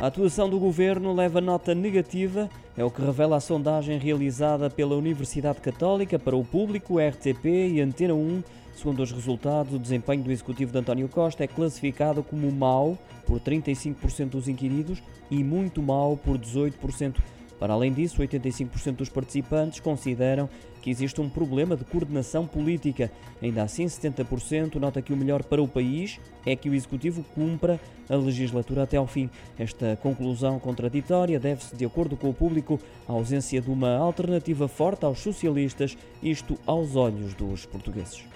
A atuação do governo leva nota negativa, é o que revela a sondagem realizada pela Universidade Católica para o público, RTP e Antena 1. Segundo os resultados, o desempenho do executivo de António Costa é classificado como mau por 35% dos inquiridos e muito mau por 18%. Para além disso, 85% dos participantes consideram que existe um problema de coordenação política. Ainda assim, 70% nota que o melhor para o país é que o Executivo cumpra a legislatura até ao fim. Esta conclusão contraditória deve-se, de acordo com o público, à ausência de uma alternativa forte aos socialistas, isto aos olhos dos portugueses.